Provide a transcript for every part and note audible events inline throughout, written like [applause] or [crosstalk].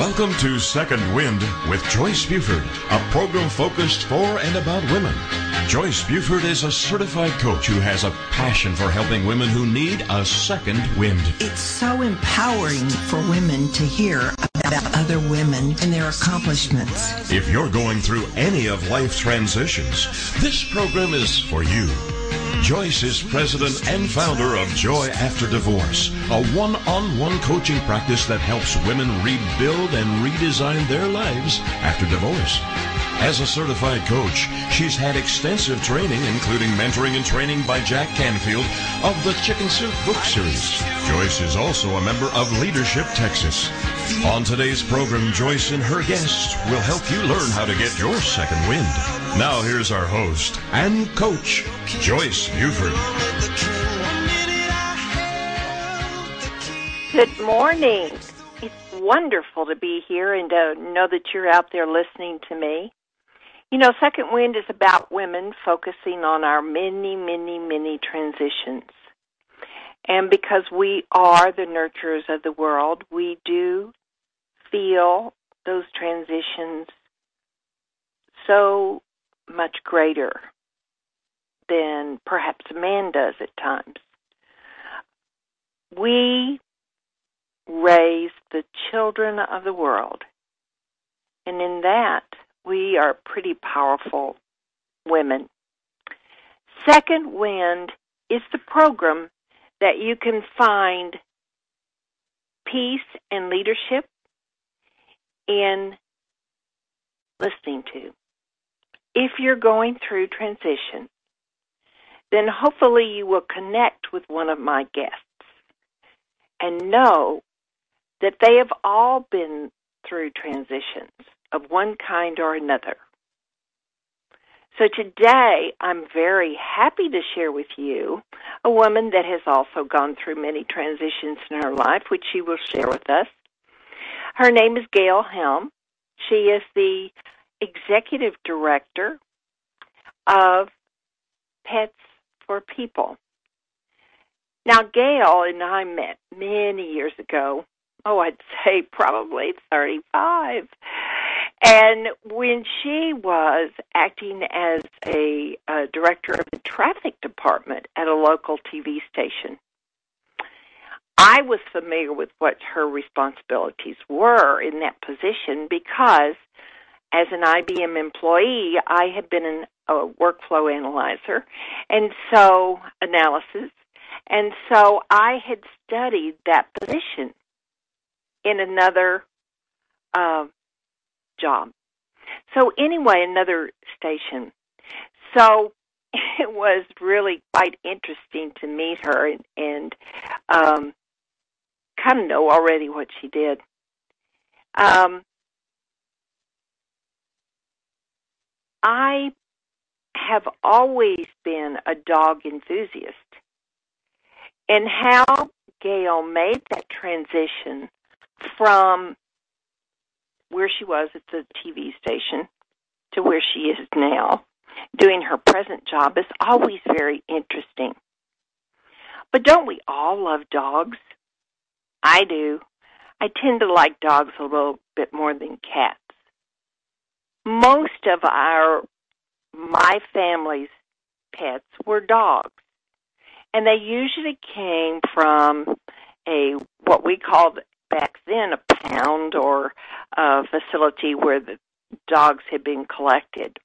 Welcome to Second Wind with Joyce Buford, a program focused for and about women. Joyce Buford is a certified coach who has a passion for helping women who need a second wind. It's so empowering for women to hear about other women and their accomplishments. If you're going through any of life's transitions, this program is for you. Joyce is president and founder of Joy After Divorce, a one on one coaching practice that helps women rebuild and redesign their lives after divorce. As a certified coach, she's had extensive training, including mentoring and training by Jack Canfield of the Chicken Soup book series. Joyce is also a member of Leadership Texas. On today's program, Joyce and her guests will help you learn how to get your second wind. Now, here's our host and coach, Joyce Buford. Good morning. It's wonderful to be here and to know that you're out there listening to me. You know, Second Wind is about women focusing on our many, many, many transitions. And because we are the nurturers of the world, we do feel those transitions so much greater than perhaps man does at times. We raise the children of the world, and in that, we are pretty powerful women. Second Wind is the program that you can find peace and leadership in listening to. If you're going through transition, then hopefully you will connect with one of my guests and know that they have all been through transitions of one kind or another. So today I'm very happy to share with you a woman that has also gone through many transitions in her life, which she will share with us. Her name is Gayle Helm. She is the executive director of Pets Fur People. Now, Gayle and I met many years ago. Oh, I'd [laughs] say probably 35. And when she was acting as a, a director of the traffic department at a local TV station, I was familiar with what her responsibilities were in that position because as an IBM employee, I had been an, a workflow analyzer and so analysis. And so I had studied that position in another uh, job. So anyway, another station. So [laughs] it was really quite interesting to meet her and, and um, kind of know already what she did. Um, I have always been a dog enthusiast. And how Gayle made that transition from where she was at the TV station to where she is now, doing her present job, is always very interesting. But don't we all love dogs? I do. I tend to like dogs a little bit more than cats. Most of our my family's pets were dogs. And they usually came from a what we called back then a pound or a facility where the dogs had been collected.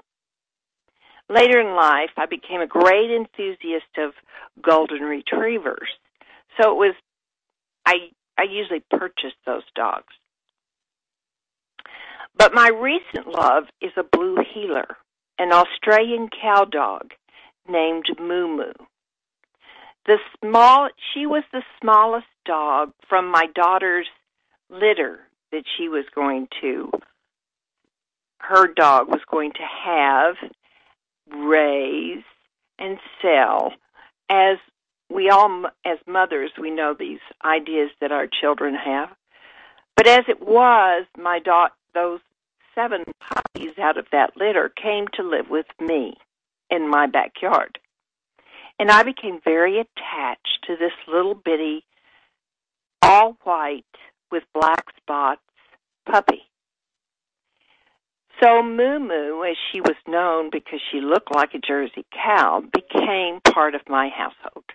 Later in life, I became a great enthusiast of golden retrievers. So it was I I usually purchase those dogs. But my recent love is a blue heeler, an Australian cow dog named Moo Moo. The small, she was the smallest dog from my daughter's litter that she was going to, her dog was going to have, raise, and sell as we all, as mothers, we know these ideas that our children have. But as it was, my daughter, those seven puppies out of that litter came to live with me in my backyard. And I became very attached to this little bitty, all white with black spots puppy. So Moo Moo, as she was known because she looked like a Jersey cow, became part of my household.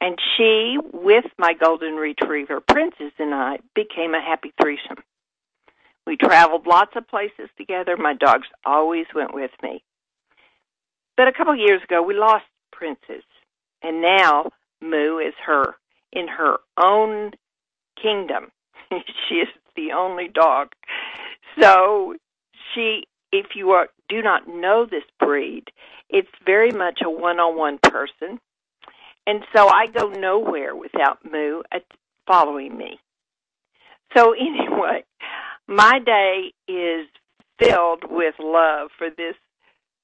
And she, with my golden retriever Princess and I, became a happy threesome. We traveled lots of places together. My dogs always went with me. But a couple of years ago, we lost Princess, and now Moo is her in her own kingdom. [laughs] she is the only dog. So she, if you are, do not know this breed, it's very much a one-on-one person. And so I go nowhere without Moo following me. So [laughs] anyway, my day is filled with love for this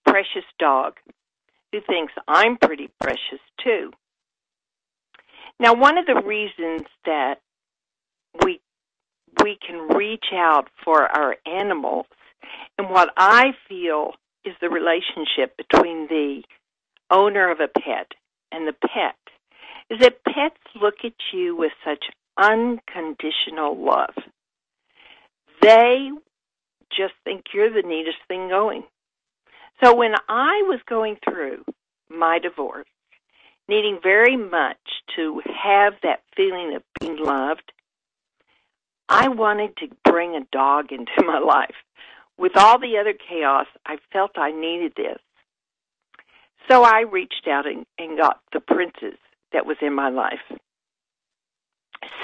precious dog who thinks I'm pretty precious too. Now, one of the reasons that we we can reach out for our animals and what I feel is the relationship between the owner of a pet and the pet is that pets look at you with such unconditional love. They just think you're the neatest thing going. So when I was going through my divorce, needing very much to have that feeling of being loved, I wanted to bring a dog into my life. With all the other chaos, I felt I needed this. So I reached out and, and got the princess that was in my life.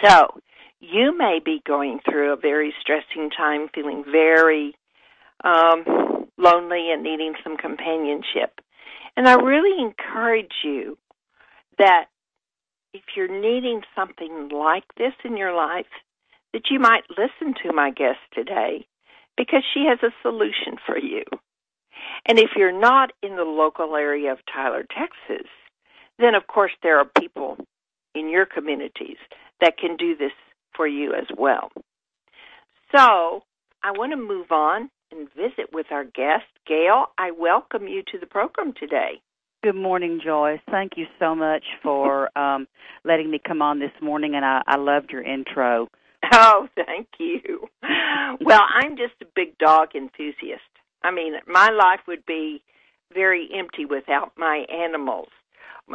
So, you may be going through a very stressing time, feeling very um, lonely and needing some companionship. And I really encourage you that if you're needing something like this in your life, that you might listen to my guest today because she has a solution for you. And if you're not in the local area of Tyler, Texas, then of course there are people in your communities that can do this for you as well. So I want to move on and visit with our guest. Gayle, I welcome you to the program today. Good morning, Joyce. Thank you so much for [laughs] um, letting me come on this morning, and I, I loved your intro. Oh, thank you. well, I'm just a big dog enthusiast. I mean, my life would be very empty without my animals,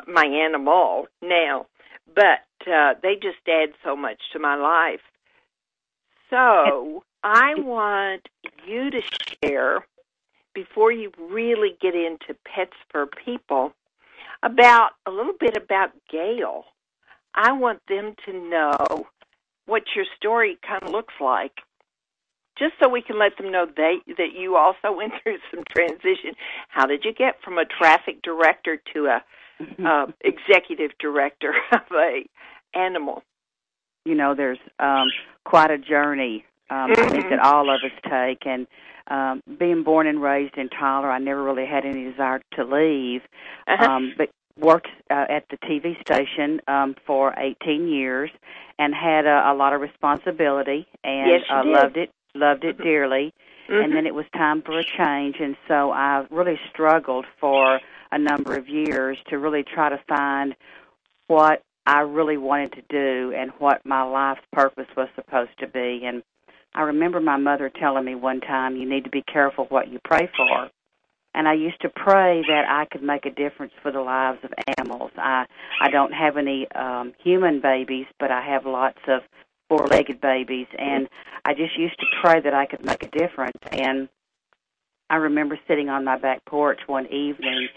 my animal now, but uh, they just add so much to my life. So I [laughs] want you to share before you really get into Pets Fur People about a little bit about Gayle. I want them to know what your story kind of looks like just so we can let them know they that you also [laughs] went through some transition. How did you get from a traffic director to a uh, executive director [laughs] of a animal? You know, there's um, quite a journey um, I think that all of us take, and um, being born and raised in Tyler, I never really had any desire to leave. Uh-huh. Um, but worked uh, at the TV station um, for 18 years and had a, a lot of responsibility and yes, uh, loved it loved it dearly. Mm-hmm. And then it was time for a change, and so I really struggled for a number of years to really try to find what I really wanted to do and what my life's purpose was supposed to be. And I remember my mother telling me one time, "You need to be careful what you pray for." And I used to pray that I could make a difference for the lives of animals. I I don't have any um human babies, but I have lots of four-legged babies, and I just used to pray that I could make a difference. And I remember sitting on my back porch one evening,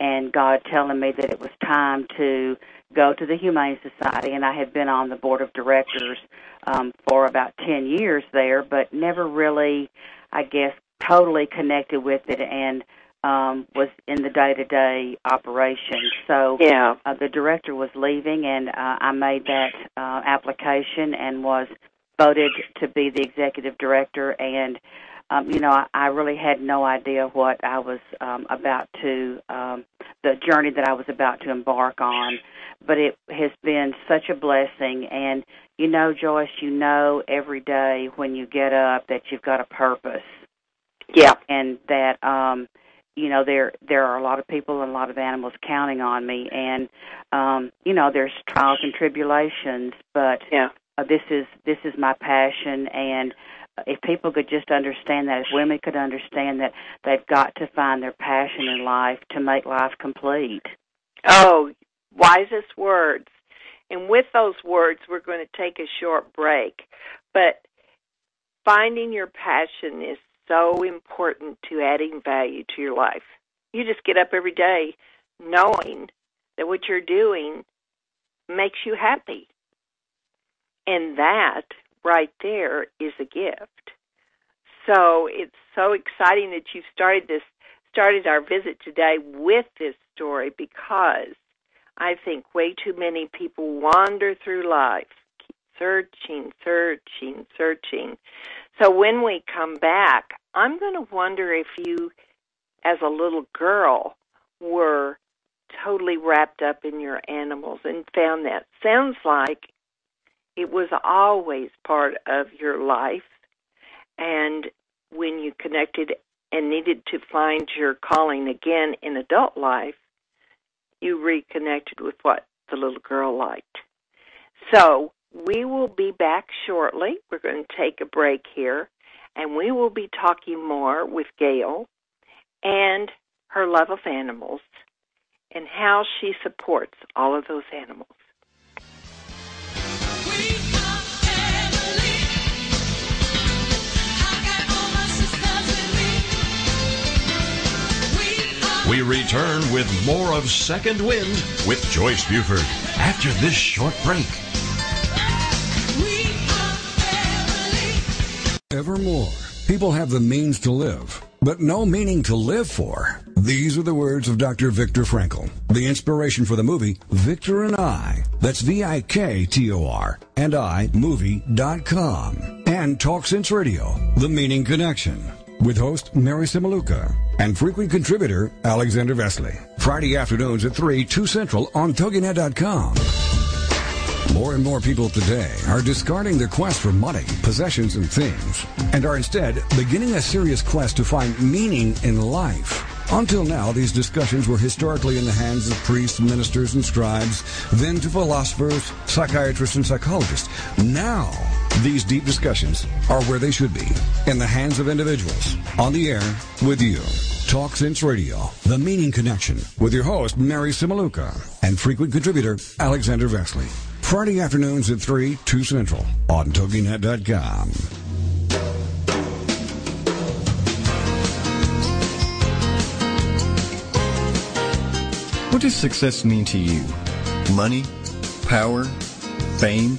and God telling me that it was time to go to the Humane Society, and I had been on the board of directors um, for about ten years there, but never really, I guess, totally connected with it, and um, was in the day-to-day operation. So yeah. uh, the director was leaving, and uh, I made that uh, application and was voted to be the executive director. And um, you know, I, I really had no idea what I was um, about to, um, the journey that I was about to embark on. But it has been such a blessing. And you know, Joyce, you know every day when you get up that you've got a purpose. Yeah. And that um you know there there are a lot of people and a lot of animals counting on me and um you know there's trials and tribulations but yeah uh, this is this is my passion and if people could just understand that, if women could understand that they've got to find their passion in life to make life complete. Oh, wisest words. And with those words, we're going to take a short break. But finding your passion is so important to adding value to your life. You just get up every day knowing that what you're doing makes you happy. And that right there is a gift. So it's so exciting that you've started this started our visit today with this story because I think way too many people wander through life, keep searching, searching, searching. So when we come back, I'm going to wonder if you, as a little girl, were totally wrapped up in your animals and found that. Sounds like it was always part of your life. And when you connected and needed to find your calling again in adult life, you reconnected with what the little girl liked. So we will be back shortly. We're going to take a break here, and we will be talking more with Gayle and her love of animals and how she supports all of those animals. We return with more of Second Wind with Joyce Buford after this short break. Evermore, people have the means to live, but no meaning to live for. These are the words of Dr. Viktor Frankl, the inspiration for the movie Victor and I. That's V-I-K-T-O-R and I movie.com. And Talk Sense Radio, The Meaning Connection with host Mary Simaluka and frequent contributor Alexander Vesely. Friday afternoons at 3, 2 Central on TogiNet.com. More and more people today are discarding their quest for money, possessions, and things, and are instead beginning a serious quest to find meaning in life. Until now, these discussions were historically in the hands of priests, ministers, and scribes, then to philosophers, psychiatrists, and psychologists. Now, these deep discussions are where they should be, in the hands of individuals, on the air with you. Talk Sense Radio, The Meaning Connection, with your host, Mary Simaluka, and frequent contributor, Alexander Vesely. Friday afternoons at 3, 2 Central, on TogiNet.com. What does success mean to you? Money? Power? Fame?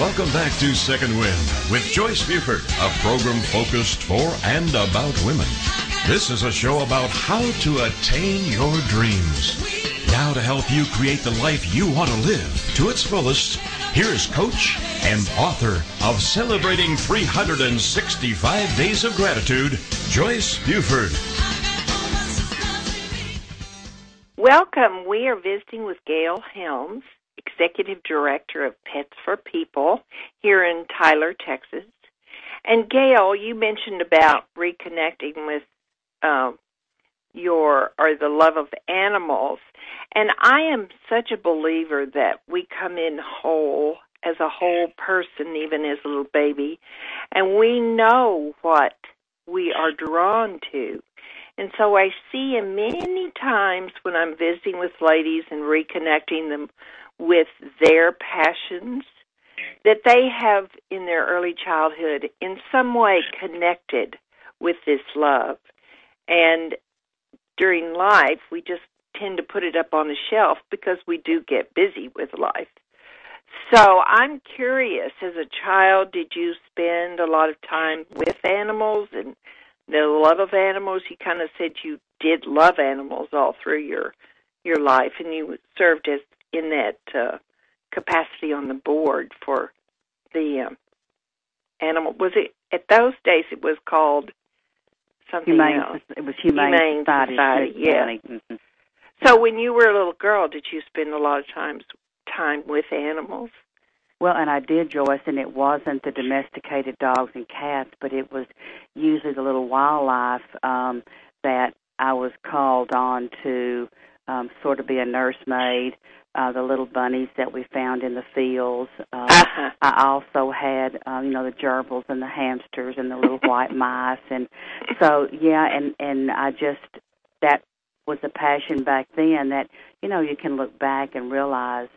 Welcome back to Second Wind with Joyce Buford, a program focused for and about women. This is a show about how to attain your dreams. Now to help you create the life you want to live to its fullest, here's coach and author of Celebrating 365 Days of Gratitude, Joyce Buford. Welcome. We are visiting with Gayle Helms, Executive Director of Pets Fur People here in Tyler, Texas. And Gayle, you mentioned about reconnecting with uh, your or the love of animals, and I am such a believer that we come in whole as a whole person, even as a little baby, and we know what we are drawn to. And so I see him many times when I'm visiting with ladies and reconnecting them with their passions that they have in their early childhood in some way connected with this love. And during life, we just tend to put it up on the shelf because we do get busy with life. So I'm curious, as a child, did you spend a lot of time with animals and the love of animals? You kind of said you did love animals all through your your life, and you served as in that uh, capacity on the board for the um, animal. Was it at those days? It was called something humane, else. It was humane, Humane society. Society, yeah. Mm-hmm. So when you were a little girl, did you spend a lot of times time with animals? Well, and I did, Joyce, and it wasn't the domesticated dogs and cats, but it was usually the little wildlife um, that I was called on to um, sort of be a nursemaid. Uh, the little bunnies that we found in the fields. Uh, Uh-huh. I also had, um, you know, the gerbils and the hamsters and the little [laughs] white mice, and so yeah, and and I just that was a passion back then that you know you can look back and realize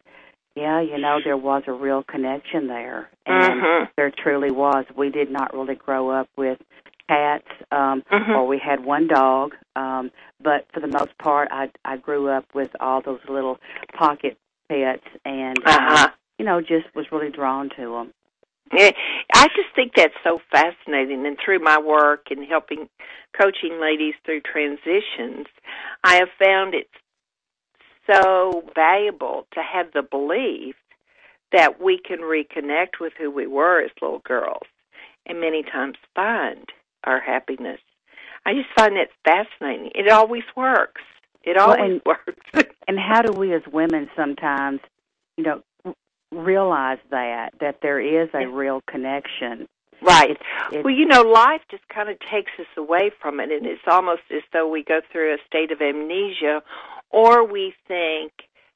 yeah, you know, there was a real connection there. And Mhm. there truly was. We did not really grow up with cats, um, Mhm. or we had one dog. Um, but for the most part, I I grew up with all those little pocket pets, and Uh-huh. um, you know, just was really drawn to them. Yeah, I just think that's so fascinating. And through my work and helping coaching ladies through transitions, I have found it so valuable to have the belief that we can reconnect with who we were as little girls and many times find our happiness. I just find that fascinating. It always works. It Well, always and- [laughs] works. And how do we as women sometimes, you know, realize that that there is a real connection? Right. It's, it's, Well, you know, life just kind of takes us away from it, and it's almost as though we go through a state of amnesia, or we think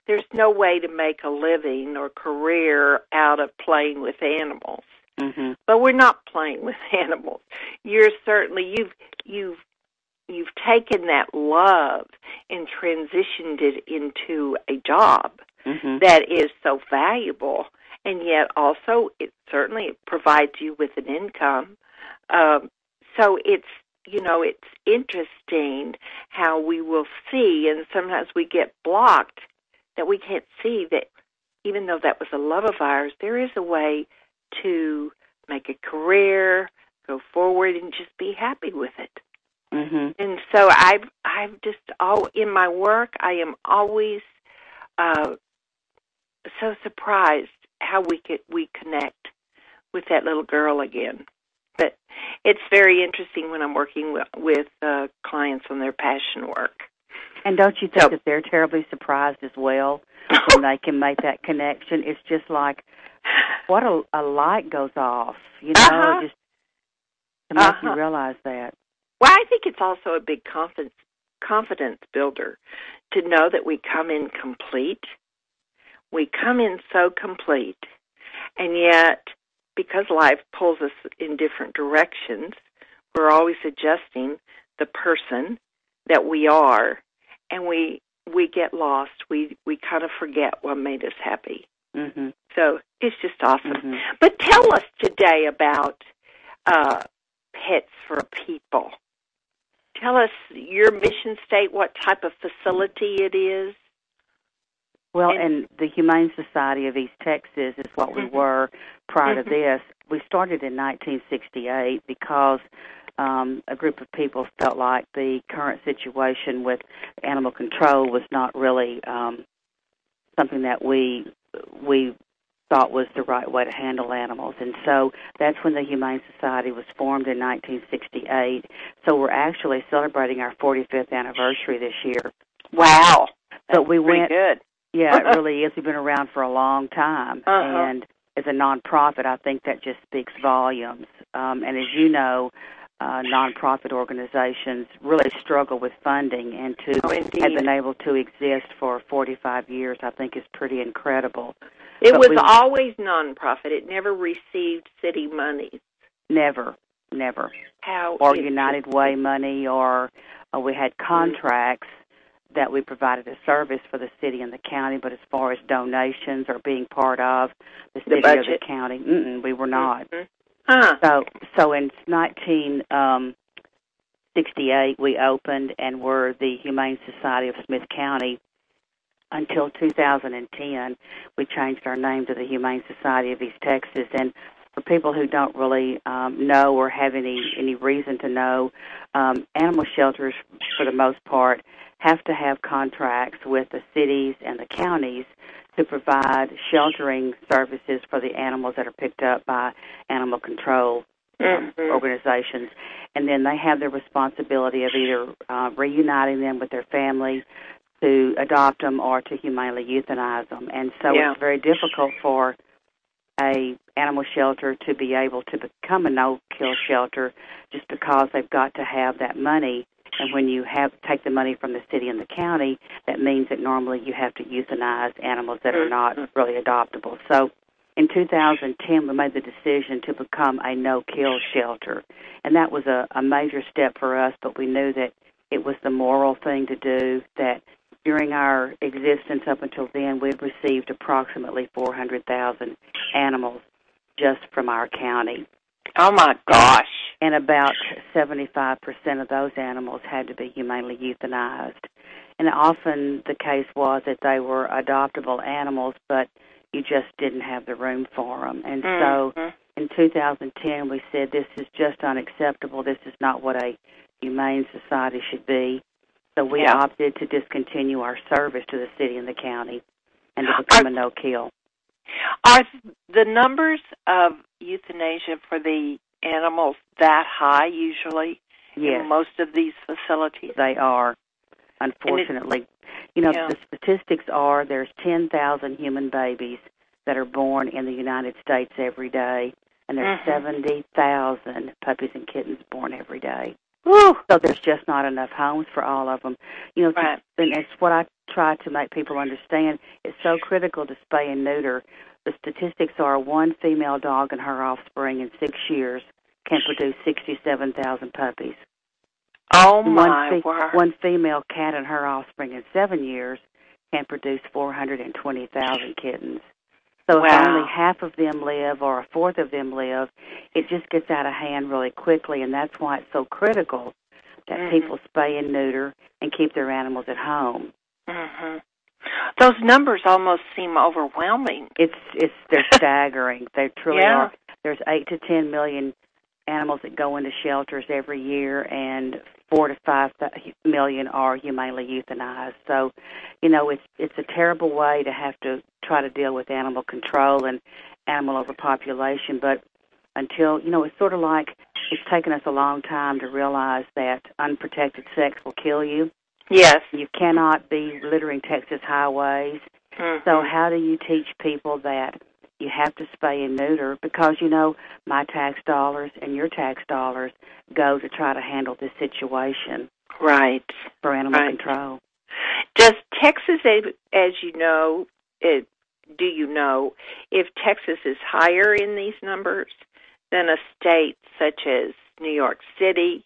there's no way to make a living or career out of playing with animals. Hmm But we're not playing with [laughs] animals. You're certainly you've you've you've taken that love and transitioned it into a job hmm that is so valuable. And yet also it certainly provides you with an income. Um, so it's you know it's interesting how we will see and sometimes we get blocked that we can't see that even though that was a love of ours there is a way to make a career go forward and just be happy with it hmm and so I've I've just all in my work I am always uh, so surprised how we could we connect with that little girl again. But it's very interesting when I'm working with, with uh, clients on their passion work. And don't you think So- that they're terribly surprised as well when they can make that connection? It's just like [laughs] what a, a light goes off, you know, Uh-huh. just to make Uh-huh. you realize that. Well, I think it's also a big confidence confidence builder to know that we come in complete. We come in so complete, and yet because life pulls us in different directions, we're always adjusting the person that we are, and we we get lost. We we kind of forget what made us happy. Mhm. So it's just awesome. Mhm. But tell us today about uh, Pets Fur People. Tell us your mission state, what type of facility it is. Well, And- and the Humane Society of East Texas is what we Mhm. were prior to this. We started in 1968 because um, a group of people felt like the current situation with animal control was not really um, something that we we thought was the right way to handle animals, and so that's when the Humane Society was formed in 1968. So we're actually celebrating our 45th anniversary this year. Wow, But we pretty went good. yeah, it [laughs] really is. We've been around for a long time, Uh-huh. and as a nonprofit, I think that just speaks volumes. Um, and as you know, uh, nonprofit organizations really struggle with funding, and to Oh, have been able to exist for 45 years, I think, is pretty incredible. It but was we- always nonprofit. It never received city money. Never, never, How or. United Way money, or uh, we had contracts that we provided a service for the city and the county. But as far as donations or being part of the city or the county, we were not. Mhm. Huh. So, so in 1968, 1968 we opened and were the Humane Society of Smith County until 2010 we changed our name to the Humane Society of East Texas and for people who don't really um, know or have any any reason to know, um, animal shelters, for the most part, have to have contracts with the cities and the counties to provide sheltering services for the animals that are picked up by animal control um, mm-hmm. organizations, and then they have the responsibility of either uh, reuniting them with their family to adopt them or to humanely euthanize them. And so yeah. it's very difficult for a animal shelter to be able to become a no kill shelter just because they've got to have that money and when you have take the money from the city and the county that means that normally you have to euthanize animals that are not mm-hmm. really adoptable so in 2010 we made the decision to become a no kill shelter and that was a, a major step for us but we knew that it was the moral thing to do that during our existence up until then, we'd received approximately 400,000 animals just from our county. Oh my gosh. And about 75% of those animals had to be humanely euthanized. And often the case was that they were adoptable animals, but you just didn't have the room for them. And mm-hmm. so in 2010, we said this is just unacceptable. This is not what a humane society should be. So we yeah. opted to discontinue our service to the city and the county and to become are, a no kill. Are the numbers of euthanasia for the animals that high usually yes. in most of these facilities? They are, unfortunately. You know, yeah. the statistics are there's 10,000 human babies that are born in the United States every day, and there's mm-hmm. 70,000 puppies and kittens born every day. Woo. So there's just not enough homes for all of them. You know, right. and it's what I try to make people understand. It's so critical to spay and neuter. The statistics are one female dog and her offspring in six years can produce 67,000 puppies. Oh my one, fe- word. One female cat and her offspring in seven years can produce 420,000 kittens. So wow. if only half of them live or a fourth of them live, it just gets out of hand really quickly, and that's why it's so critical that mm-hmm. people spay and neuter and keep their animals at home. Mm-hmm. Those numbers almost seem overwhelming. It's it's they're [laughs] staggering. They truly yeah. are. There's eight to ten million animals that go into shelters every year, and four to five million are humanely euthanized. So, you know, it's it's a terrible way to have to try to deal with animal control and animal overpopulation. But until you know, it's sort of like it's taken us a long time to realize that unprotected sex will kill you. Yes, you cannot be littering Texas highways. Mm-hmm. So, how do you teach people that you have to spay and neuter because you know my tax dollars and your tax dollars go to try to handle this situation. Right. For animal right. control. Does Texas, as you know, it, do you know if Texas is higher in these numbers than a state such as New York City?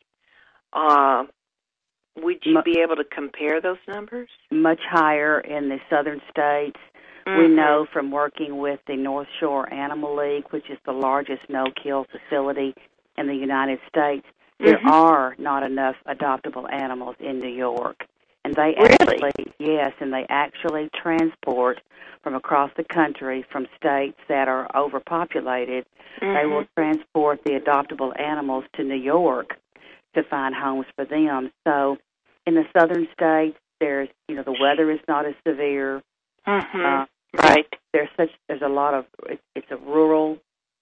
Uh, would you be able to compare those numbers? Much higher in the southern states Mm-hmm. We know from working with the North Shore Animal League, which is the largest no-kill facility in the United States, there mm-hmm. are not enough adoptable animals in New York. And they really? actually, yes, and they actually transport from across the country from states that are overpopulated. Mm-hmm. They will transport the adoptable animals to New York to find homes for them. So in the southern states, there's, you know, the weather is not as severe. Mm-hmm. Uh, right. There's such there's a lot of it's a rural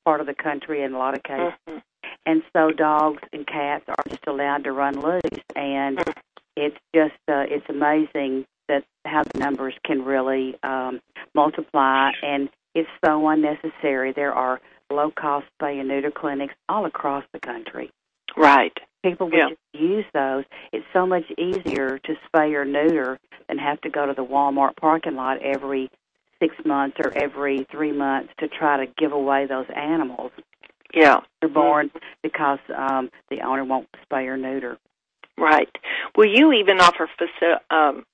part of the country in a lot of cases, mm-hmm. and so dogs and cats are just allowed to run loose, and mm-hmm. it's just uh, it's amazing that how the numbers can really um, multiply, and it's so unnecessary. There are low cost spay and neuter clinics all across the country. Right. People would yeah. just use those. It's so much easier to spay or neuter than have to go to the Walmart parking lot every six months or every three months to try to give away those animals. Yeah. They're born because um, the owner won't spay or neuter. Right. Well, you even offer faci- um,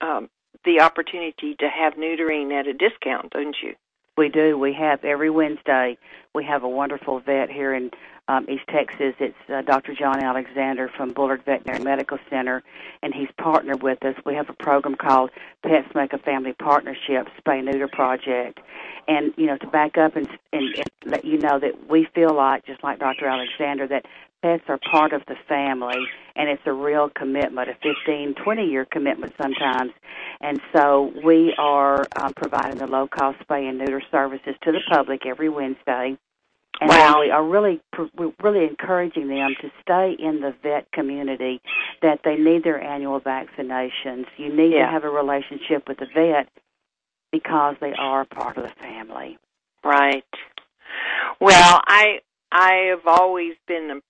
um, the opportunity to have neutering at a discount, don't you? We do. We have every Wednesday. We have a wonderful vet here in um, East Texas. It's uh, Dr. John Alexander from Bullard Veterinary Medical Center, and he's partnered with us. We have a program called Pets Make a Family Partnership Spay Neuter Project, and you know to back up and, and, and let you know that we feel like, just like Dr. Alexander, that pets are part of the family and it's a real commitment, a 15, 20 year commitment sometimes. And so we are um, providing the low cost spay and neuter services to the public every Wednesday. And wow. we are really, we're really encouraging them to stay in the vet community, that they need their annual vaccinations. You need yeah. to have a relationship with the vet because they are part of the family. Right. Well, I I have always been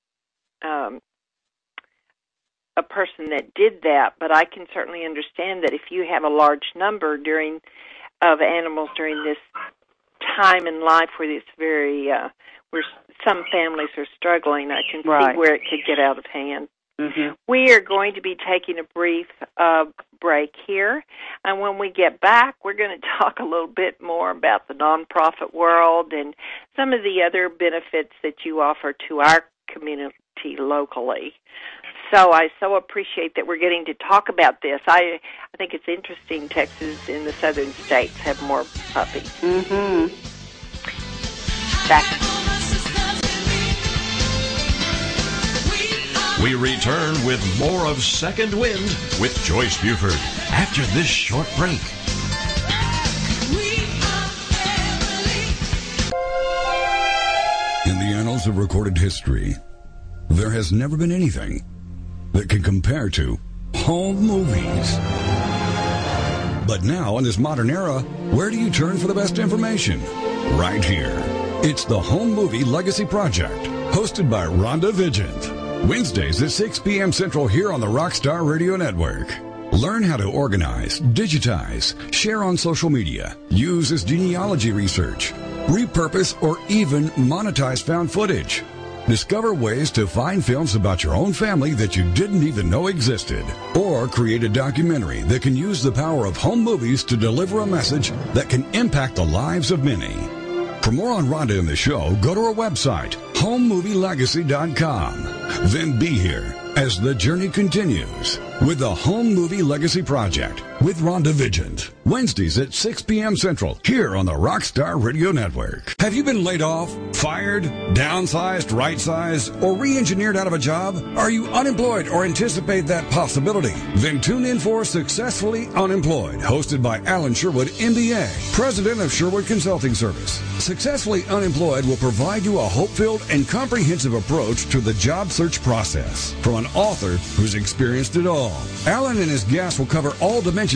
um, a person that did that, but I can certainly understand that if you have a large number during of animals during this time in life where it's very uh, where some families are struggling, I can right. see where it could get out of hand. Mm-hmm. We are going to be taking a brief uh, break here, and when we get back, we're going [laughs] to talk a little bit more about the nonprofit world and some of the other benefits that you offer to our community locally. So I so appreciate that we're getting to talk about this. I I think it's interesting. Texas in the southern states have more puppies. Mm-hmm. Back. We return with more of Second Wind with Joyce Buford after this short break. In the annals of recorded history, there has never been anything that can compare to home movies. But now, in this modern era, where do you turn for the best information? Right here. It's the Home Movie Legacy Project, hosted by Rhonda Vigeant. Wednesdays at 6 p.m. Central here on the Rockstar Radio Network. Learn how to organize, digitize, share on social media, use as genealogy research, repurpose, or even monetize found footage. Discover ways to find films about your own family that you didn't even know existed. Or create a documentary that can use the power of home movies to deliver a message that can impact the lives of many. For more on Rhonda and the show, go to our website, homemovielegacy.com. Then be here as the journey continues with the Home Movie Legacy Project with Rhonda Vigeant. Wednesdays at 6 p.m. Central here on the Rockstar Radio Network. Have you been laid off, fired, downsized, right sized, or re engineered out of a job? Are you unemployed or anticipate that possibility? Then tune in for Successfully Unemployed, hosted by Alan Sherwood, MBA, president of Sherwood Consulting Service. Successfully Unemployed will provide you a hope filled and comprehensive approach to the job search process from an author who's experienced it all. Alan and his guests will cover all dimensions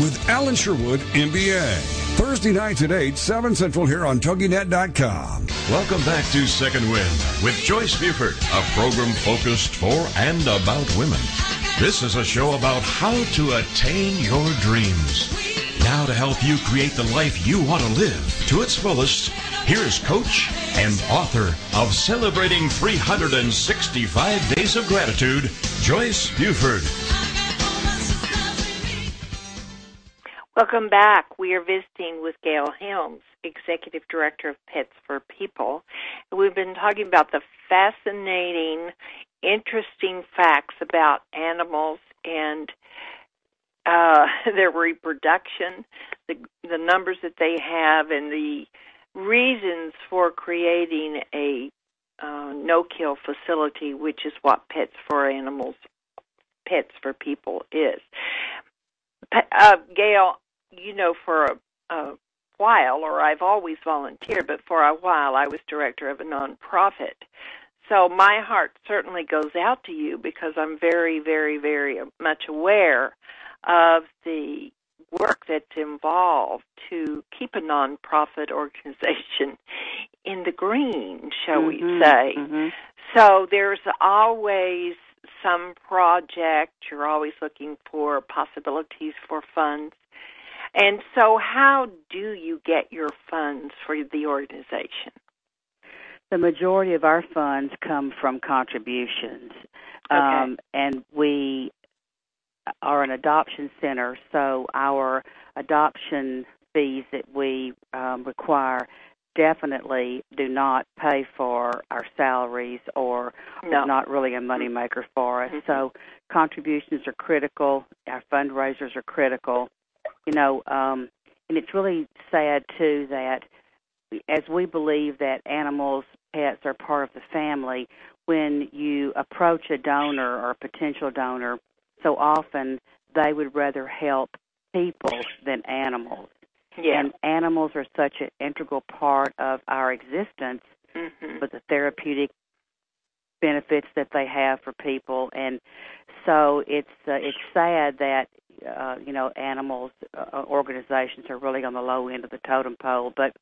with Alan Sherwood, MBA. Thursday nights at 8, 7 Central here on TogiNet.com. Welcome back to Second Wind with Joyce Buford, a program focused for and about women. This is a show about how to attain your dreams. Now, to help you create the life you want to live to its fullest, here's coach and author of Celebrating 365 Days of Gratitude, Joyce Buford. Welcome back. We are visiting with Gayle Helms, Executive Director of Pets Fur People. We've been talking about the fascinating, interesting facts about animals and uh, [laughs] their reproduction, the the numbers that they have, and the reasons for creating a uh, no-kill facility, which is what Pets for Animals, Pets Fur People is. Uh, Gayle, you know, for a, a while, or I've always volunteered, but for a while I was director of a nonprofit. So my heart certainly goes out to you because I'm very, very, very much aware of the work that's involved to keep a nonprofit organization in the green, shall Mhm, we say. mhm. So there's always some project, you're always looking for possibilities for funds. And so, how do you get your funds for the organization? The majority of our funds come from contributions. Okay. Um, and we are an adoption center, so our adoption fees that we um, require definitely do not pay for our salaries or No. not really a moneymaker for us. Mhm. So contributions are critical. Our fundraisers are critical. You know, um, and it's really sad too that as we believe that animals, pets are part of the family, when you approach a donor or a potential donor, so often they would rather help people than animals. Yeah. And animals are such an integral part of our existence hmm with the therapeutic benefits that they have for people and so it's uh, it's sad that uh, you know animals uh, organizations are really on the low end of the totem pole. But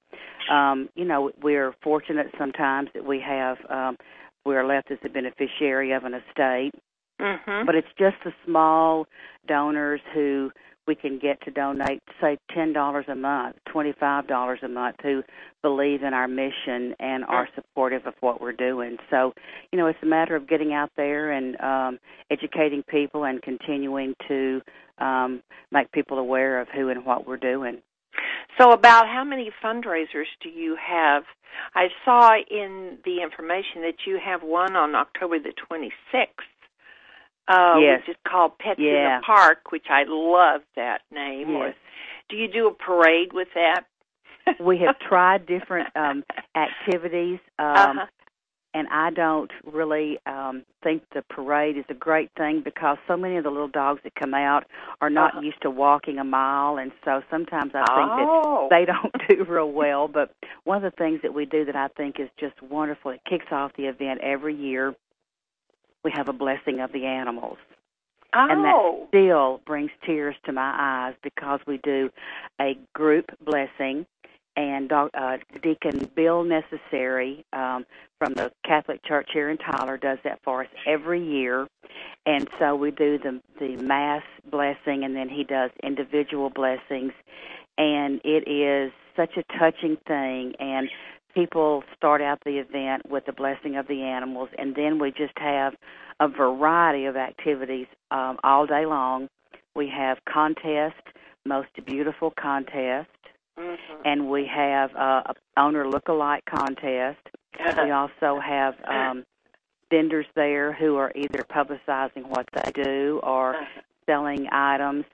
um you know we're fortunate sometimes that we have um we're left as the beneficiary of an estate. Hmm but it's just the small donors who we can get to donate, say, ten dollars a month, twenty-five dollars a month, who believe in our mission and are supportive of what we're doing. So, you know, it's a matter of getting out there and um, educating people and continuing to um, make people aware of who and what we're doing. So, about how many fundraisers do you have? I saw in the information that you have one on October the 26th, uh, Yes. which is called Pets in the Park, which I love that name. Or- Yes. Do you do a parade with that? We have [laughs] tried different um, activities. Um, uh-huh. And I don't really um think the parade is a great thing because so many of the little dogs that come out are not Uh-huh. used to walking a mile and so sometimes I think oh. that they [laughs] don't do real well but one of the things that we do that I think is just wonderful it kicks off the event every year we have a blessing of the animals and that oh. still brings tears to my eyes because we do a group blessing and uh, Deacon Bill Necessary um, from the Catholic Church here in Tyler does that for us every year, and so we do the the mass blessing, and then he does individual blessings, and it is such a touching thing, and people start out the event with the blessing of the animals, and then we just have a variety of activities um, all day long. We have contest, most beautiful contest Mhm. and we have uh, a owner look-alike contest. We also have um, vendors there who are either publicizing what they do or selling items.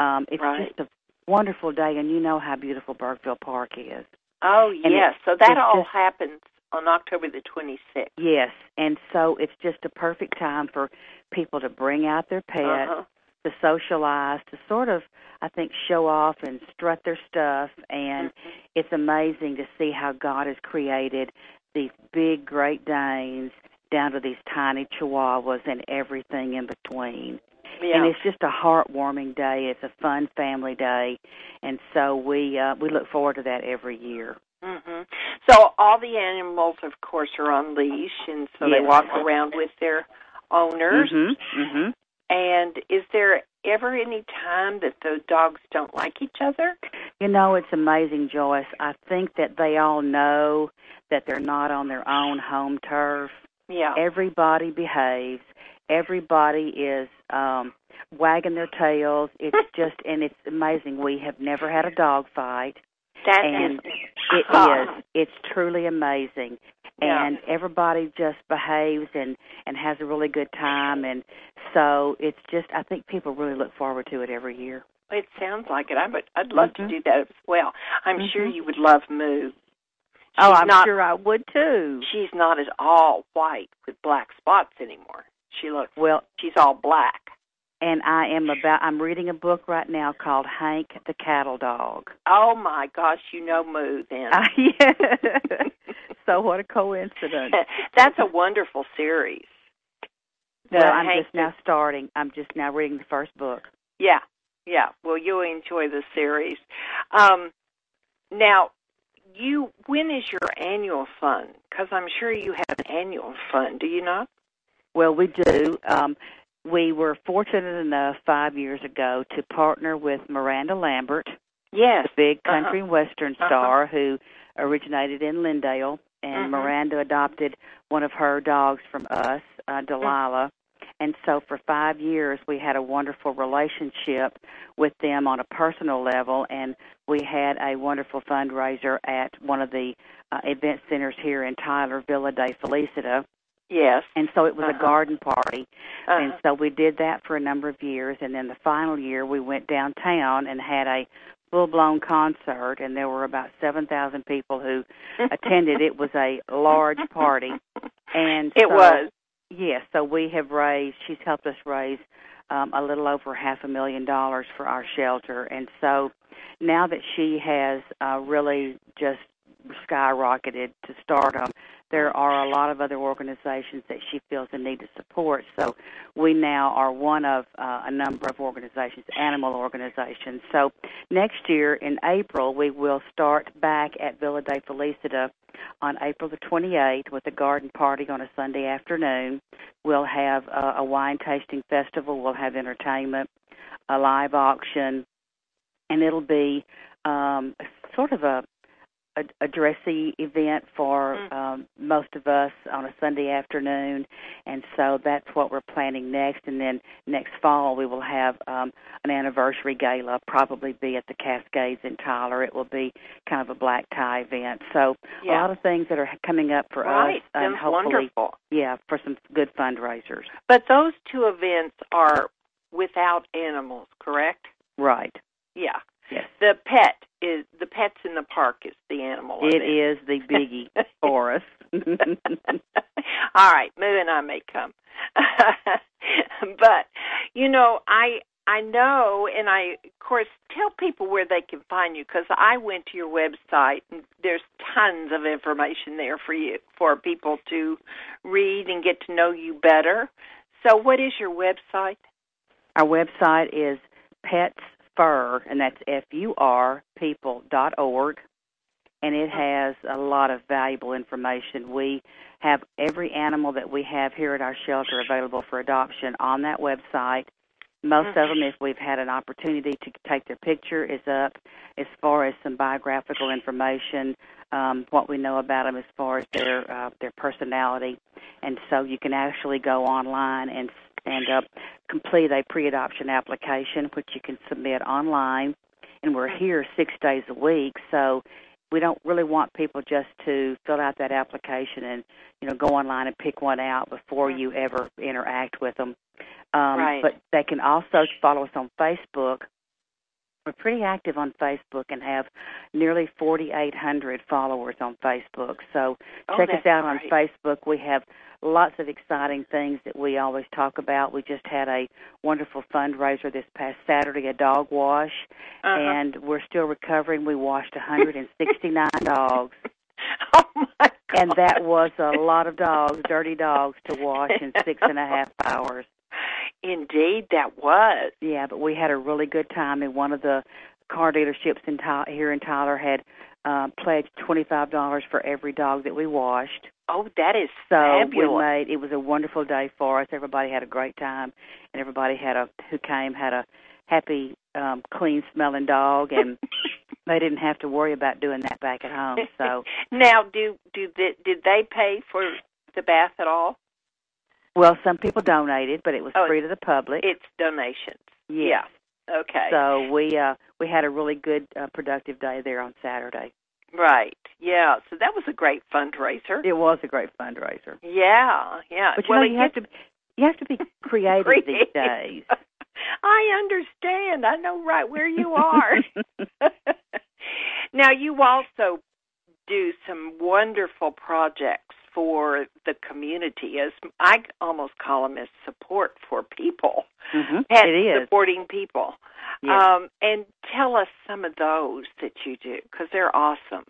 Um, it's Right. just a wonderful day, and you know how beautiful Bergfeld Park is. Oh, And yes. So that all just- happens on October the 26th. Yes, and so it's just a perfect time for people to bring out their pets. Uh-huh. To socialize, to sort of, I think, show off and strut their stuff. And Mhm. it's amazing to see how God has created these big Great Danes down to these tiny Chihuahuas and everything in between. Yeah. And it's just a heartwarming day. It's a fun family day, and so we uh, we look forward to that every year. hmm So all the animals, of course, are on leash, and so they walk around with their owners. Mm-hmm. Mm-hmm. And is there ever any time that the dogs don't like each other? You know, it's amazing, Joyce. I think that they all know that they're not on their own home turf. Yeah. Everybody behaves. Everybody is um wagging their tails. It's [laughs] just and it's amazing. We have never had a dog fight. That and is- It [laughs] is. It's truly amazing. Yeah. And everybody just behaves and and has a really good time and so it's just I think people really look forward to it every year. It sounds like it. I would. I'd love Mhm. to do that as well. I'm sure Mhm. you would love Moo. Oh, I'm not- sure I would too. She's not at all white with black spots anymore. She looks. Well, She's all black. And I am about I'm reading a book right now called Hank the Cattle Dog. Oh my gosh, you know Moo then. [laughs] Uh, yeah. so what a coincidence. [laughs] That's a wonderful series. The well, I'm Hank just now starting. I'm just now reading the first book. Yeah. yeah. Well, you'll enjoy the series. Um, now, you when is your annual fund? Because I'm sure you have an annual fund. Do you not? Well, we do. Um, we were fortunate enough five years ago to partner with Miranda Lambert, Yes. the big Uh-huh. country and western Uh-huh. star who originated in Lindale, and Mhm. Miranda adopted one of her dogs from us, uh, Delilah. And so for five years, we had a wonderful relationship with them on a personal level, and we had a wonderful fundraiser at one of the uh, event centers here in Tyler, Villa di Felicita. Yes. And so it was a Uh-huh. garden party. Uh-huh. And so we did that for a number of years, and then the final year we went downtown and had a full blown concert, and there were about seven thousand people who [laughs] attended. It was a large party, and It so- was. Yes, so we have raised. She's helped us raise um, a little over half a million dollars for our shelter, and so now that she has uh, really just skyrocketed to stardom, there are a lot of other organizations that she feels the need to support. So we now are one of uh, a number of organizations, animal organizations. So next year in April, we will start back at Villa di Felicita on April the 28th with a garden party on a Sunday afternoon. We'll have a, a wine tasting festival. We'll have entertainment, a live auction, and it'll be um, sort of a a, a dressy event for Mm. um, most of us on a Sunday afternoon, and so that's what we're planning next. And then next fall we will have um, an anniversary gala, probably be at the Cascades in Tyler. It will be kind of a black tie event. So a lot of things that are coming up for right. us, and That's hopefully, wonderful. yeah, for some good fundraisers. But those two events are without animals, correct? Right. Yeah. Yes. The pet is the pets in the park is the animal. It is the biggie [laughs] for us. [laughs] All right, Moo and I may come. [laughs] but you know, I I know, and I of course tell people where they can find you because I went to your website and there's tons of information there for you for people to read and get to know you better. So, what is your website? Our website is Pets Fur, and that's F U R people dot org, and it has a lot of valuable information. We have every animal that we have here at our shelter available for adoption on that website. Most of them, if we've had an opportunity to take their picture, is up. As far as some biographical information, um, what we know about them as far as their uh, their personality, and so you can actually go online and and uh, complete a pre-adoption application, which you can submit online. And we're here six days a week, so we don't really want people just to fill out that application and you know go online and pick one out before you ever interact with them. Um, Right. But they can also follow us on Facebook. We're pretty active on Facebook and have nearly 4,800 followers on Facebook. So Oh, check us out on. Facebook. We have lots of exciting things that we always talk about. We just had a wonderful fundraiser this past Saturday, a dog wash, Uh-huh. and we're still recovering. We washed 169 [laughs] dogs, oh my God. and that was a lot of dogs, dirty dogs, to wash in six and a half hours. Indeed, that was. Yeah, but we had a really good time, and one of the car dealerships in Ty- here in Tyler had uh, pledged twenty five dollars for every dog that we washed. Oh, that is So fabulous. we made it was a wonderful day for us. Everybody had a great time, and everybody had a who came had a happy, um, clean smelling dog, and [laughs] they didn't have to worry about doing that back at home. So, [laughs] now, do do the, did they pay for the bath at all? Well, some people donated, but it was Oh, free to the public. It's donations. yes. Yeah. Okay. So we uh we had a really good uh, productive day there on Saturday. right. Yeah. So that was a great fundraiser. It was a great fundraiser. Yeah. Yeah. But you well, know you have gets to you have to be [laughs] creative these days. [laughs] I understand. I know right where you are. [laughs] now, you also do some wonderful projects for the community, as I almost call them as support for people, Mhm. pet It is. supporting people. Yes. Um, and tell us some of those that you do because they're awesome.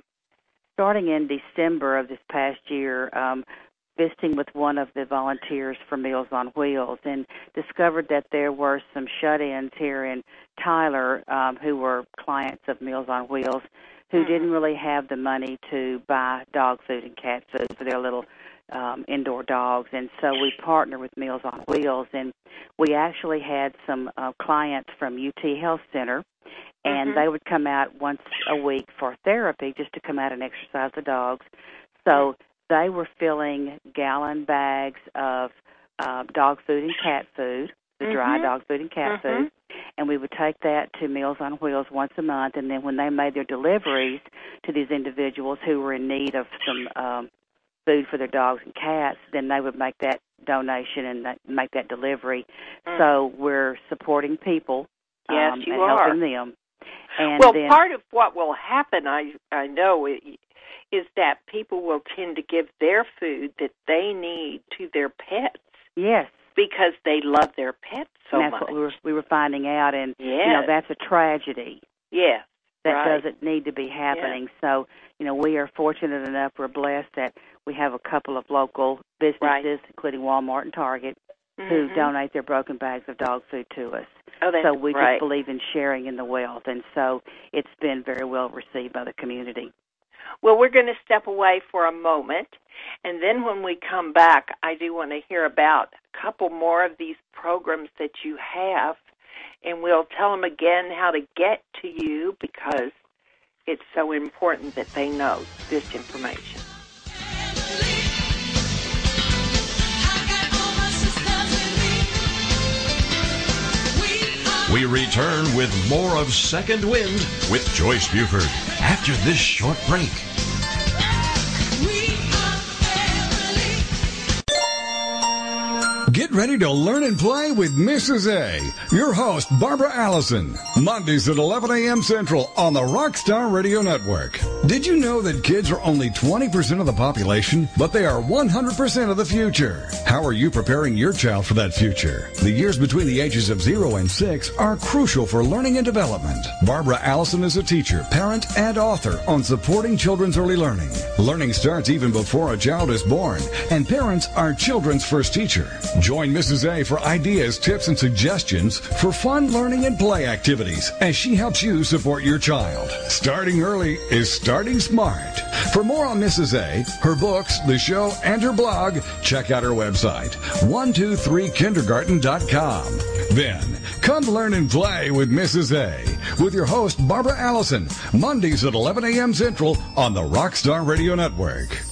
starting in December of this past year, um, visiting with one of the volunteers for Meals on Wheels and discovered that there were some shut-ins here in Tyler um, who were clients of Meals on Wheels who Mm-hmm. didn't really have the money to buy dog food and cat food for their little um, indoor dogs, and so we partner with Meals on Wheels, and we actually had some uh, clients from UT Health Center, and Mhm. they would come out once a week for therapy, just to come out and exercise the dogs. So they were filling gallon bags of uh, dog food and cat food, the dry Mhm. dog food and cat Mhm. food, and we would take that to Meals on Wheels once a month. And then when they made their deliveries to these individuals who were in need of some um, food for their dogs and cats, then they would make that donation and that, make that delivery. Mm. So we're supporting people Yes, um, you and are. helping them. And well, then, part of what will happen, I I know, is that people will tend to give their food that they need to their pets yes, because they love their pets so and that's much. what we were we were finding out, and you know that's a tragedy. yes, that right. doesn't need to be happening. So, you know, we are fortunate enough, we're blessed that we have a couple of local businesses, Right. including Walmart and Target, who Mhm. donate their broken bags of dog food to us. Oh, that's so we right. just believe in sharing in the wealth, and so it's been very well received by the community. Well, we're going to step away for a moment, and then when we come back, I do want to hear about a couple more of these programs that you have, and we'll tell them again how to get to you because it's so important that they know this information. We return with more of Second Wind with Joyce Buford after this short break. Ready to learn and play with Mrs. A. Your host, Barbara Allison. Mondays at 11 a.m. Central on the Rockstar Radio Network. Did you know that kids are only 20% of the population, but they are 100% of the future? How are you preparing your child for that future? The years between the ages of 0 and 6 are crucial for learning and development. Barbara Allison is a teacher, parent, and author on supporting children's early learning. Learning starts even before a child is born, and parents are children's first teacher. Join Mrs. A for ideas, tips, and suggestions for fun learning and play activities as she helps you support your child. Starting early is starting smart. For more on Mrs. A, her books, the show, and her blog, check out her website, 123kindergarten.com. Then, come learn and play with Mrs. A with your host, Barbara Allison, Mondays at 11 a.m. Central on the Rockstar Radio Network.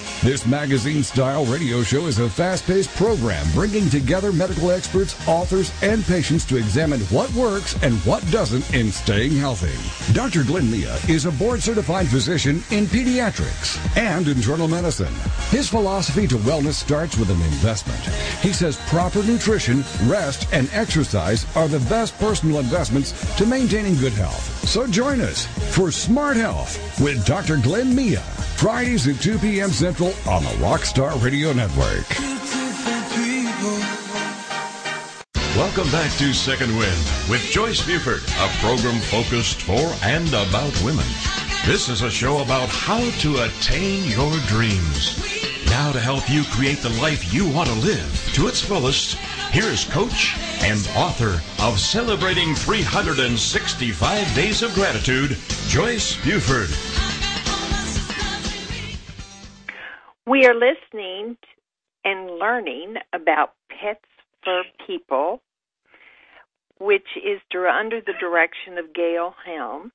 This magazine style radio show is a fast paced program bringing together medical experts, authors, and patients to examine what works and what doesn't in staying healthy. Dr. Glenn Mia is a board certified physician in pediatrics and internal medicine. His philosophy to wellness starts with an investment. He says proper nutrition, rest, and exercise are the best personal investments to maintaining good health. So join us for Smart Health with Dr. Glenn Mia. Fridays at 2 p.m. Central on the Rockstar Radio Network. Welcome back to Second Wind with Joyce Buford, a program focused for and about women. This is a show about how to attain your dreams. Now to help you create the life you want to live to its fullest, here is coach and author of Celebrating 365 Days of Gratitude, Joyce Buford. We are listening and learning about Pets Fur People, which is under the direction of Gayle Helm.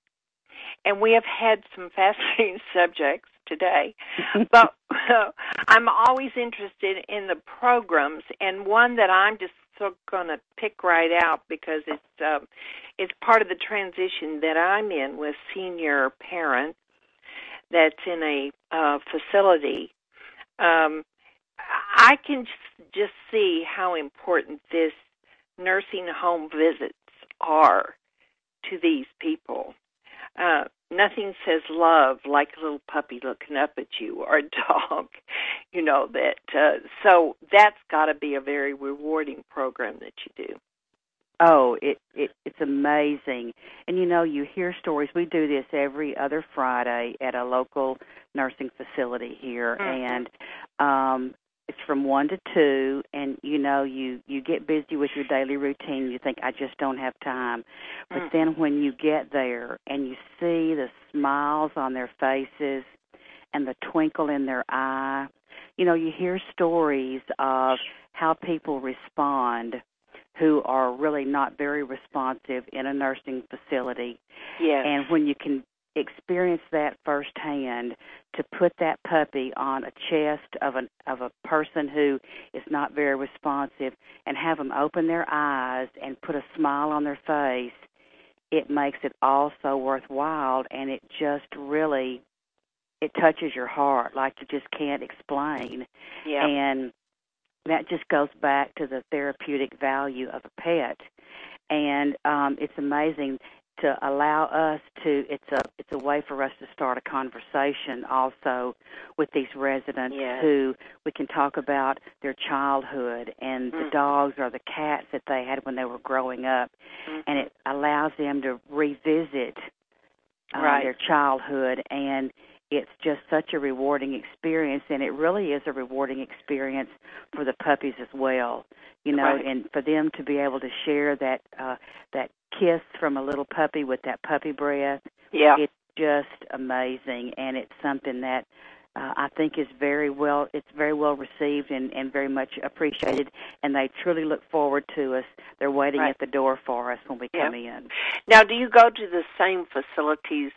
And we have had some fascinating [laughs] subjects today, [laughs] but uh, I'm always interested in the programs, and one that I'm just so going to pick right out because it's um, it's part of the transition that I'm in with senior parents that's in a uh, facility um, I can just see how important this nursing home visits are to these people. Uh, nothing says love like a little puppy looking up at you or a [laughs] dog, you know that. Uh, so that's got to be a very rewarding program that you do. Oh, it, it it's amazing. And you know, you hear stories. We do this every other Friday at a local nursing facility here Mhm. and um it's from 1 to 2 and you know you you get busy with your daily routine you think I just don't have time but Mm. then when you get there and you see the smiles on their faces and the twinkle in their eye you know you hear stories of how people respond who are really not very responsive in a nursing facility Yes. and when you can experience that firsthand to put that puppy on a chest of an of a person who is not very responsive and have them open their eyes and put a smile on their face it makes it all so worthwhile and it just really it touches your heart like you just can't explain yeah. and that just goes back to the therapeutic value of a pet and um it's amazing to allow us to it's a it's a way for us to start a conversation also with these residents Yes. who we can talk about their childhood and the Mhm. dogs or the cats that they had when they were growing up Mhm. and it allows them to revisit uh, Right. their childhood and it's just such a rewarding experience and it really is a rewarding experience for the puppies as well you know Right. and for them to be able to share that uh that kiss from a little puppy with that puppy breath yeah. it's just amazing and it's something that uh, I think is very well it's very well received and, and very much appreciated and they truly look forward to us. They're waiting Right. at the door for us when we Yeah. come in. Now, do you go to the same facilities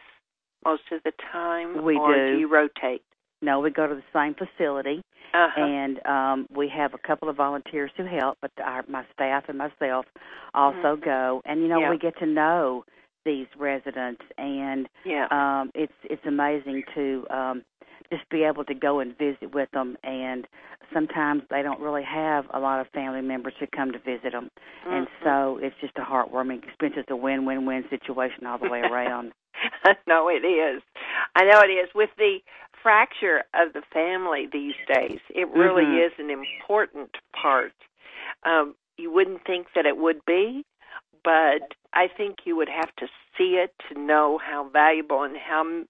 most of the time, We or do. you rotate? No, we go to the same facility Uh-huh. and um we have a couple of volunteers who help, but our my staff and myself also Mhm. go and you know Yeah. we get to know these residents and yeah. um it's it's amazing to um just be able to go and visit with them and sometimes they don't really have a lot of family members who come to visit them and Mhm. so it's just a heartwarming experience it's a win-win-win situation all the way around [laughs] no, it is. I know it is. With the fracture of the family these days, it really Mhm. is an important part. Um, you wouldn't think that it would be, but I think you would have to see it to know how valuable and how m-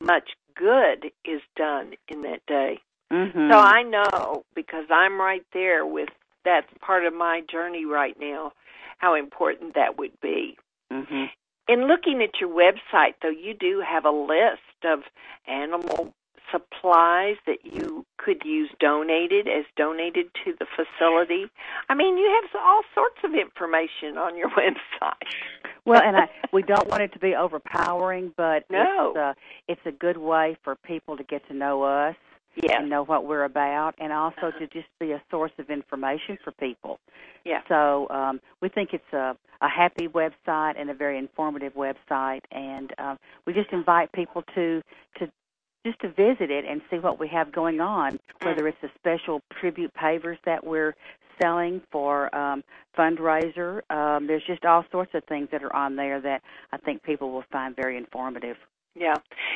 much good is done in that day. mhm So I know because I'm right there with that's part of my journey right now, how important that would be. mhm In looking at your website, though, you do have a list of animal supplies that you could use donated as donated to the facility. I mean, you have all sorts of information on your [laughs] website. well and i we don't want it to be overpowering but No. it's uh it's a good way for people to get to know us yes, and know what we're about and also to just be a source of information for people yeah, So um, we think it's a, a happy website and a very informative website, and um, we just invite people to to just to visit it and see what we have going on. Whether it's the special tribute pavers that we're selling for um, fundraiser, um, there's just all sorts of things that are on there that I think people will find very informative. yeah.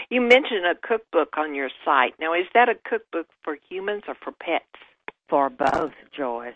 You mentioned a cookbook on your site. Now, is that a cookbook for humans or for pets? For both, Joyce.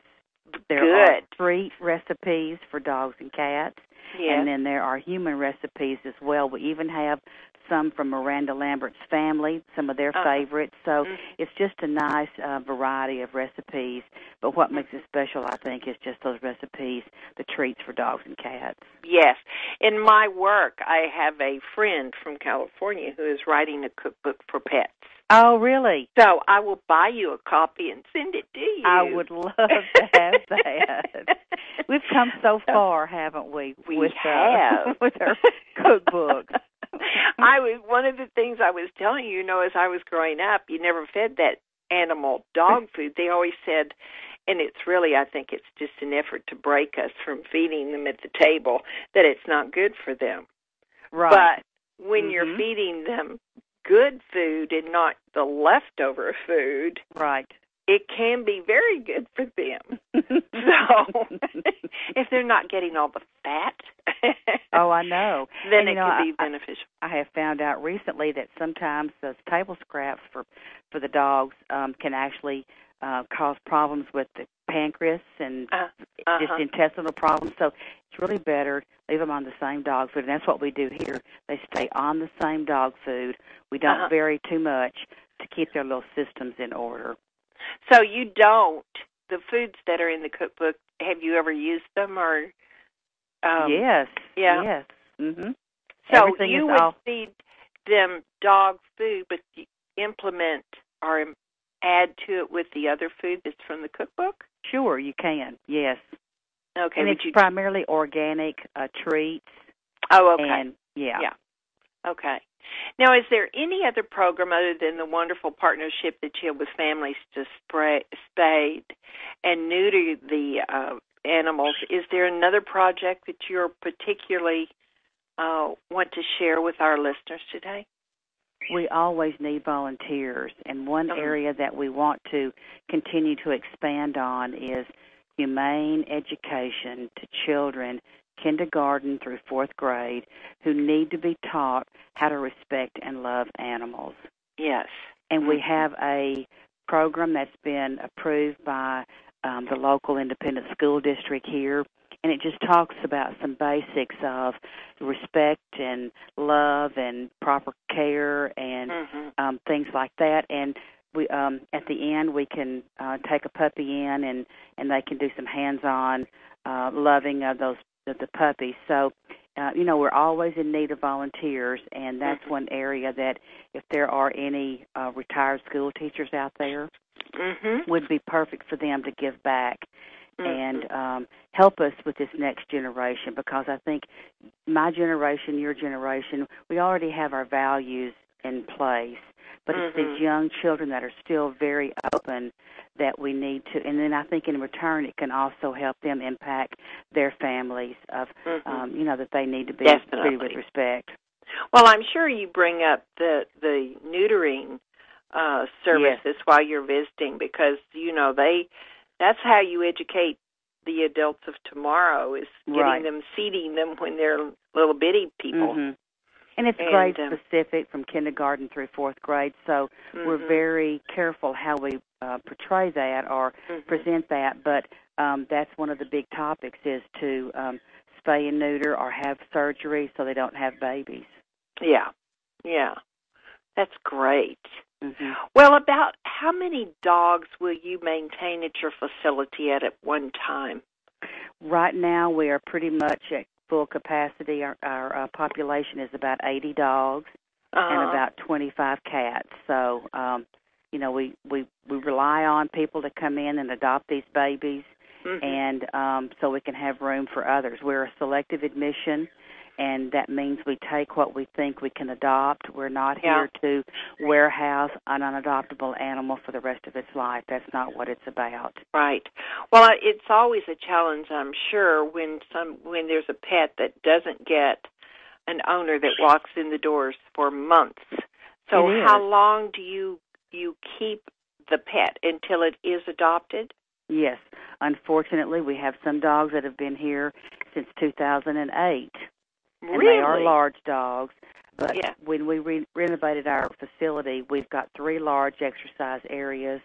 There Good. are treat recipes for dogs and cats. Yes. And then there are human recipes as well. We even have some from Miranda Lambert's family, some of their Uh-huh. favorites. So Mhm. it's just a nice uh, variety of recipes. But what makes it special, I think, is just those recipes, the treats for dogs and cats. Yes. In my work, I have a friend from California who is writing a cookbook for pets. Oh, really? So I will buy you a copy and send it to you. I would love to have that. [laughs] We've come so far, haven't we? We with, have. Uh, [laughs] with our cookbooks. [laughs] I was one of the things I was telling you, you know, as I was growing up, you never fed that animal dog food. They always said and it's really I think it's just an effort to break us from feeding them at the table that it's not good for them. Right. But when you're Mhm. feeding them good food and not the leftover food, right. it can be very good for them. [laughs] so [laughs] if they're not getting all the fat, oh, I know. [laughs] Then and, it know, can be I, beneficial. I have found out recently that sometimes those table scraps for for the dogs um, can actually uh, cause problems with the pancreas and uh, uh-huh. just intestinal problems. So it's really better leave them on the same dog food, and that's what we do here. They stay on the same dog food. We don't Uh-huh. vary too much to keep their little systems in order. So you don't the foods that are in the cookbook. Have you ever used them or? Um, yes. yeah. Yes. Mhm. So Everything you would all- feed them dog food, but you implement or add to it with the other food that's from the cookbook. Sure, you can. Yes. Okay. and it's you? primarily organic uh, treats. oh, okay. And yeah. Yeah. Okay. Now, is there any other program other than the wonderful partnership that you have with families to spray, spade and neuter the uh, animals? Is there another project that you're particularly uh, want to share with our listeners today? We always need volunteers and one Mhm. area that we want to continue to expand on is humane education to children kindergarten through fourth grade who need to be taught how to respect and love animals Yes. and we Mhm. have a program that's been approved by um, the local independent school district here and it just talks about some basics of respect and love and proper care and hmm um, things like that. And we um, at the end we can uh, take a puppy in and and they can do some hands-on uh, loving of those of the puppies. So. Uh, you know, we're always in need of volunteers, and that's Mhm. one area that if there are any uh, retired school teachers out there, hmm would be perfect for them to give back Mm-hmm. And um, help us with this next generation because I think my generation, your generation, we already have our values in place, but it's Mhm. these young children that are still very open that we need to. And then I think in return, it can also help them impact their families of, Mhm. um, you know, that they need to be treated with respect. Well, I'm sure you bring up the the neutering uh services while you're visiting because you know they that's how you educate the adults of tomorrow is getting Right. them seeding them when they're little bitty people. Mhm. And it's And, grade um, specific from kindergarten through fourth grade, so we're Mhm. very careful how we uh, portray that or Mhm. present that. But um, that's one of the big topics is to um, spay and neuter or have surgery so they don't have babies. Yeah. Yeah. That's great. Hmm Well, about how many dogs will you maintain at your facility at at one time? Right now, we are pretty much at full capacity. Our, our uh, population is about 80 dogs and Uh-huh. about 25 cats. So, um, you know, we, we, we rely on people to come in and adopt these babies. Mhm. and um, so we can have room for others. We're a selective admission, and that means we take what we think we can adopt. We're not Yeah. here to warehouse an unadoptable animal for the rest of its life. That's not what it's about. Right. Well, it's always a challenge, I'm sure, when some when there's a pet that doesn't get an owner that walks in the doors for months. So, how long do you you keep the pet until it is adopted? Yes, unfortunately, we have some dogs that have been here since 2008, and really? they are large dogs. But Yeah. when we re- renovated our facility, we've got three large exercise areas,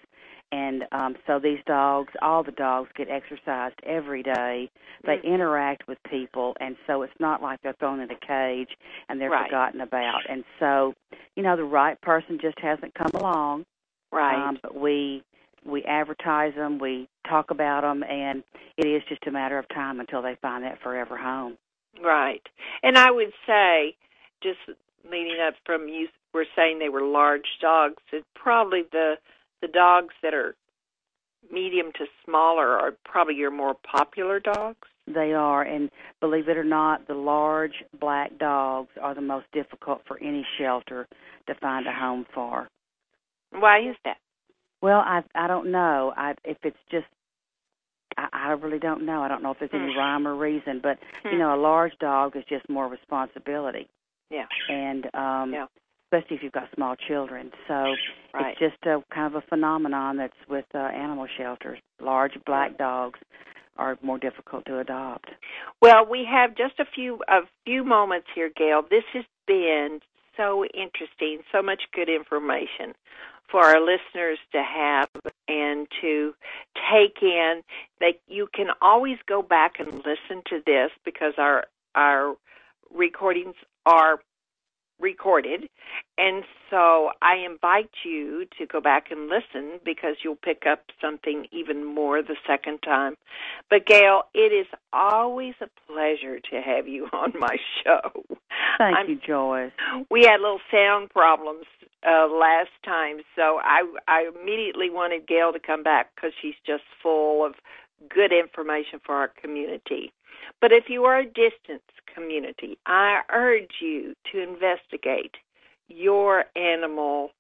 and um, so these dogs, all the dogs, get exercised every day. They Mhm. interact with people, and so it's not like they're thrown in a cage and they're Right. forgotten about. And so, you know, the right person just hasn't come along. Right. Um, but we we advertise them, we talk about them, and it is just a matter of time until they find that forever home. Right. And I would say, just leading up from you were saying they were large dogs, that probably the the dogs that are medium to smaller are probably your more popular dogs. They are, and believe it or not, the large black dogs are the most difficult for any shelter to find a home for. Why is that? Well, I I don't know. I if it's just I, I really don't know. I don't know if there's any Hmm. rhyme or reason, but Hmm. you know, a large dog is just more responsibility. Yeah. And um Yeah. especially if you've got small children. So Right. it's just a kind of a phenomenon that's with uh, animal shelters. Large black dogs are more difficult to adopt. Well, we have just a few a few moments here, Gayle. This has been so interesting, so much good information for our listeners to have and to take in. That you can always go back and listen to this because our our recordings are recorded. And so I invite you to go back and listen because you'll pick up something even more the second time. But Gayle, it is always a pleasure to have you [laughs] on my show. Thank I'm- you, Joyce. We had little sound problems uh, last time, so I I immediately wanted Gayle to come back because she's just full of good information for our community. But if you are a distance community, I urge you to investigate your animal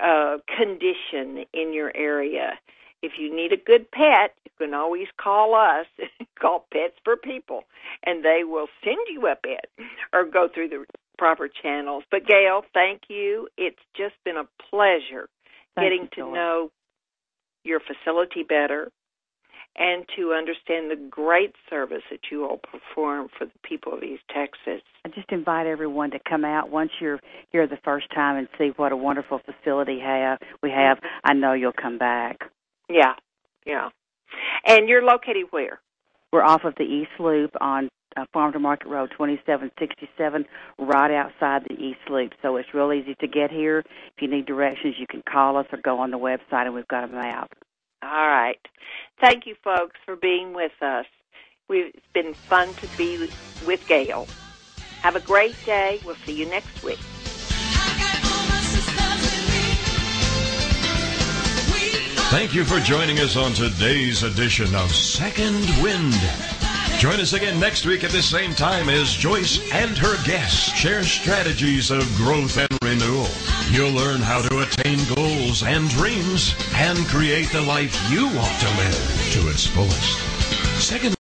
uh, condition in your area. If you need a good pet, you can always call us, [laughs] call Pets Fur People, and they will send you a pet or go through the proper channels. But Gayle, thank you. It's just been a pleasure Thank getting you, to know your facility better and to understand the great service that you all perform for the people of East Texas. I just invite everyone to come out once you're here the first time and see what a wonderful facility have we have. I know you'll come back. Yeah, yeah. And you're located where? We're off of the East Loop on uh, Farm to Market Road 2767, right outside the East Loop. So it's real easy to get here. If you need directions, you can call us or go on the website, and we've got a map. All right. Thank you, folks, for being with us. It's been fun to be with Gayle. Have a great day. We'll see you next week. Thank you for joining us on today's edition of Second Wind. Join us again next week at the same time as Joyce and her guests share strategies of growth and renewal. You'll learn how to attain goals and dreams and create the life you want to live to its fullest. Second